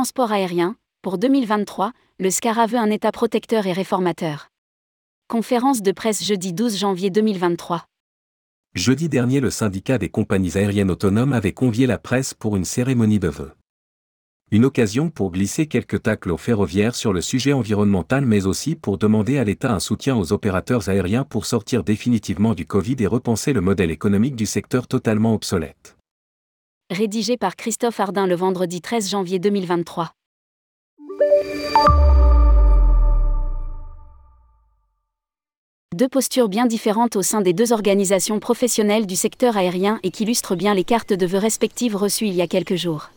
transport aérien, pour 2023, le SCARA veut un État protecteur et réformateur. Conférence de presse jeudi 12 janvier 2023. Jeudi dernier, le syndicat des compagnies aériennes autonomes avait convié la presse pour une cérémonie de vœux. Une occasion pour glisser quelques tacles aux ferroviaires sur le sujet environnemental mais aussi pour demander à l'État un soutien aux opérateurs aériens pour sortir définitivement du Covid et repenser le modèle économique du secteur totalement obsolète. Rédigé par Christophe Ardin le vendredi 13 janvier 2023. Deux postures bien différentes au sein des deux organisations professionnelles du secteur aérien et qui illustrent bien les cartes de vœux respectives reçues il y a quelques jours.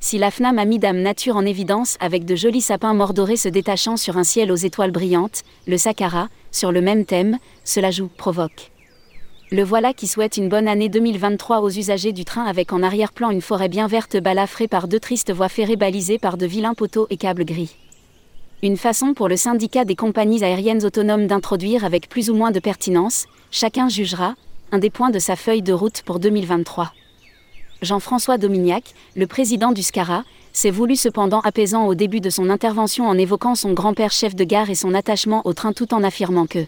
Si la FNAM a mis Dame Nature en évidence avec de jolis sapins mordorés se détachant sur un ciel aux étoiles brillantes, le Sakara, sur le même thème, cela joue, provoque. Le voilà qui souhaite une bonne année 2023 aux usagers du train avec en arrière-plan une forêt bien verte balafrée par deux tristes voies ferrées balisées par de vilains poteaux et câbles gris. Une façon pour le syndicat des compagnies aériennes autonomes d'introduire avec plus ou moins de pertinence, chacun jugera, un des points de sa feuille de route pour 2023. Jean-François Domignac, le président du SCARA, s'est voulu cependant apaisant au début de son intervention en évoquant son grand-père chef de gare et son attachement au train tout en affirmant que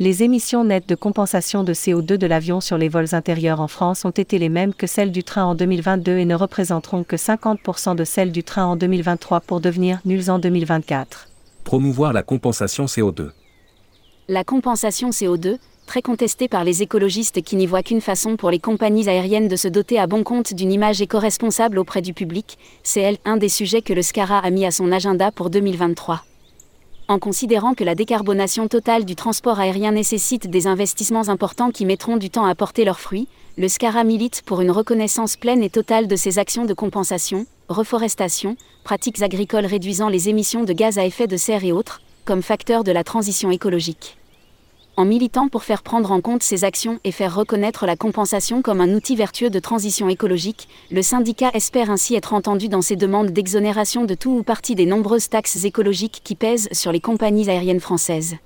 les émissions nettes de compensation de CO2 de l'avion sur les vols intérieurs en France ont été les mêmes que celles du train en 2022 et ne représenteront que 50% de celles du train en 2023 pour devenir nulles en 2024. Promouvoir la compensation CO2. La compensation CO2, très contestée par les écologistes qui n'y voient qu'une façon pour les compagnies aériennes de se doter à bon compte d'une image éco-responsable auprès du public, c'est elle un des sujets que le SCARA a mis à son agenda pour 2023 en considérant que la décarbonation totale du transport aérien nécessite des investissements importants qui mettront du temps à porter leurs fruits, le SCARA milite pour une reconnaissance pleine et totale de ces actions de compensation, reforestation, pratiques agricoles réduisant les émissions de gaz à effet de serre et autres, comme facteurs de la transition écologique en militant pour faire prendre en compte ces actions et faire reconnaître la compensation comme un outil vertueux de transition écologique, le syndicat espère ainsi être entendu dans ses demandes d'exonération de tout ou partie des nombreuses taxes écologiques qui pèsent sur les compagnies aériennes françaises.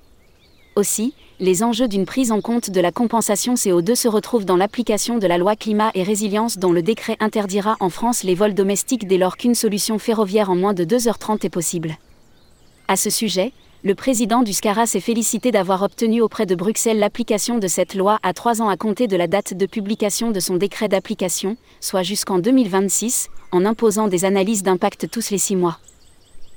Aussi, les enjeux d'une prise en compte de la compensation CO2 se retrouvent dans l'application de la loi climat et résilience dont le décret interdira en France les vols domestiques dès lors qu'une solution ferroviaire en moins de 2h30 est possible. À ce sujet, le président du SCARA s'est félicité d'avoir obtenu auprès de Bruxelles l'application de cette loi à trois ans à compter de la date de publication de son décret d'application, soit jusqu'en 2026, en imposant des analyses d'impact tous les six mois.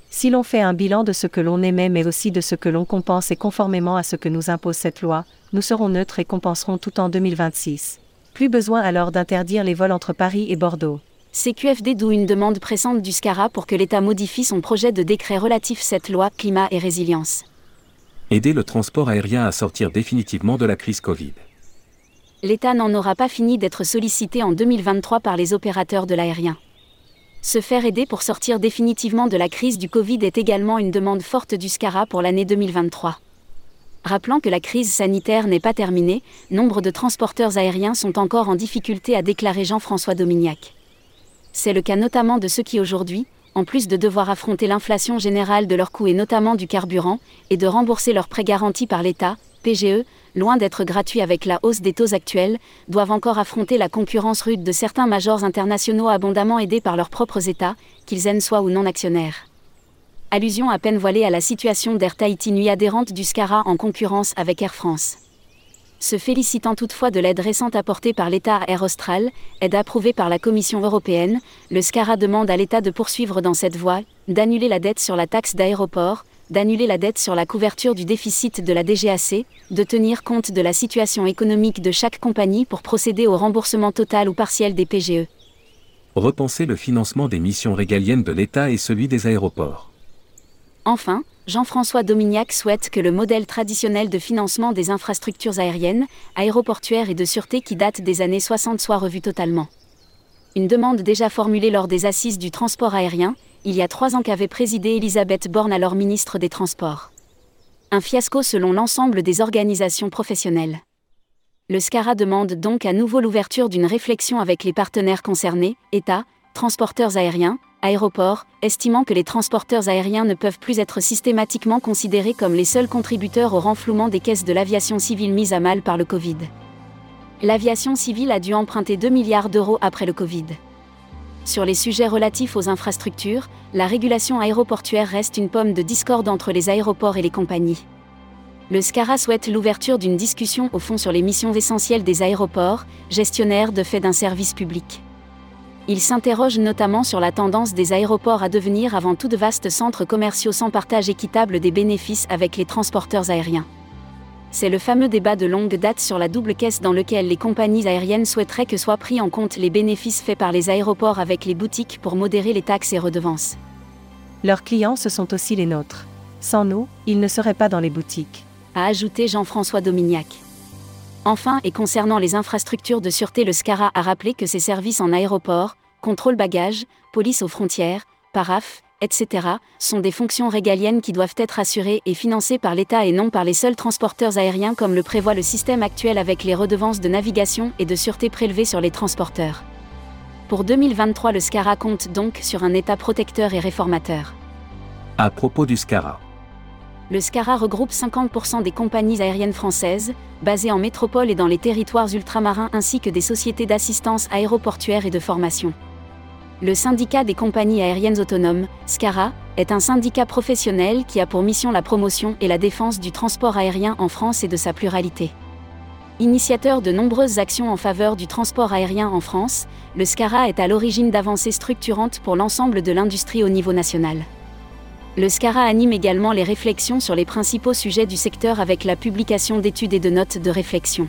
Si l'on fait un bilan de ce que l'on émet mais aussi de ce que l'on compense et conformément à ce que nous impose cette loi, nous serons neutres et compenserons tout en 2026. Plus besoin alors d'interdire les vols entre Paris et Bordeaux. CQFD d'où une demande pressante du SCARA pour que l'État modifie son projet de décret relatif cette loi climat et résilience. Aider le transport aérien à sortir définitivement de la crise Covid. L'État n'en aura pas fini d'être sollicité en 2023 par les opérateurs de l'aérien. Se faire aider pour sortir définitivement de la crise du Covid est également une demande forte du SCARA pour l'année 2023. Rappelant que la crise sanitaire n'est pas terminée, nombre de transporteurs aériens sont encore en difficulté à déclarer Jean-François Domignac. C'est le cas notamment de ceux qui aujourd'hui, en plus de devoir affronter l'inflation générale de leurs coûts et notamment du carburant, et de rembourser leurs prêts garantis par l'État, PGE, loin d'être gratuits avec la hausse des taux actuels, doivent encore affronter la concurrence rude de certains majors internationaux abondamment aidés par leurs propres États, qu'ils aiment soient ou non actionnaires. Allusion à peine voilée à la situation d'Air Tahiti nuit adhérente du SCARA en concurrence avec Air France. Se félicitant toutefois de l'aide récente apportée par l'État à Air Austral, aide approuvée par la Commission européenne, le SCARA demande à l'État de poursuivre dans cette voie, d'annuler la dette sur la taxe d'aéroport, d'annuler la dette sur la couverture du déficit de la DGAC, de tenir compte de la situation économique de chaque compagnie pour procéder au remboursement total ou partiel des PGE. Repenser le financement des missions régaliennes de l'État et celui des aéroports. Enfin, Jean-François Domignac souhaite que le modèle traditionnel de financement des infrastructures aériennes, aéroportuaires et de sûreté qui date des années 60 soit revu totalement. Une demande déjà formulée lors des assises du transport aérien, il y a trois ans qu'avait présidé Elisabeth Borne alors ministre des Transports. Un fiasco selon l'ensemble des organisations professionnelles. Le SCARA demande donc à nouveau l'ouverture d'une réflexion avec les partenaires concernés, État, transporteurs aériens, aéroports, estimant que les transporteurs aériens ne peuvent plus être systématiquement considérés comme les seuls contributeurs au renflouement des caisses de l'aviation civile mises à mal par le Covid. L'aviation civile a dû emprunter 2 milliards d'euros après le Covid. sur les sujets relatifs aux infrastructures, la régulation aéroportuaire reste une pomme de discorde entre les aéroports et les compagnies. Le SCARA souhaite l'ouverture d'une discussion au fond sur les missions essentielles des aéroports, gestionnaires de fait d'un service public. Il s'interroge notamment sur la tendance des aéroports à devenir avant tout de vastes centres commerciaux sans partage équitable des bénéfices avec les transporteurs aériens. C'est le fameux débat de longue date sur la double caisse dans lequel les compagnies aériennes souhaiteraient que soient pris en compte les bénéfices faits par les aéroports avec les boutiques pour modérer les taxes et redevances. Leurs clients, ce sont aussi les nôtres. Sans nous, ils ne seraient pas dans les boutiques. A ajouté Jean-François Domignac. Enfin, et concernant les infrastructures de sûreté, le SCARA a rappelé que ses services en aéroport, contrôle bagages, police aux frontières, paraf, etc., sont des fonctions régaliennes qui doivent être assurées et financées par l'État et non par les seuls transporteurs aériens comme le prévoit le système actuel avec les redevances de navigation et de sûreté prélevées sur les transporteurs. Pour 2023, le SCARA compte donc sur un État protecteur et réformateur. À propos du SCARA. Le SCARA regroupe 50% des compagnies aériennes françaises, basées en métropole et dans les territoires ultramarins ainsi que des sociétés d'assistance aéroportuaire et de formation. Le syndicat des compagnies aériennes autonomes, SCARA, est un syndicat professionnel qui a pour mission la promotion et la défense du transport aérien en France et de sa pluralité. Initiateur de nombreuses actions en faveur du transport aérien en France, le SCARA est à l'origine d'avancées structurantes pour l'ensemble de l'industrie au niveau national. Le SCARA anime également les réflexions sur les principaux sujets du secteur avec la publication d'études et de notes de réflexion.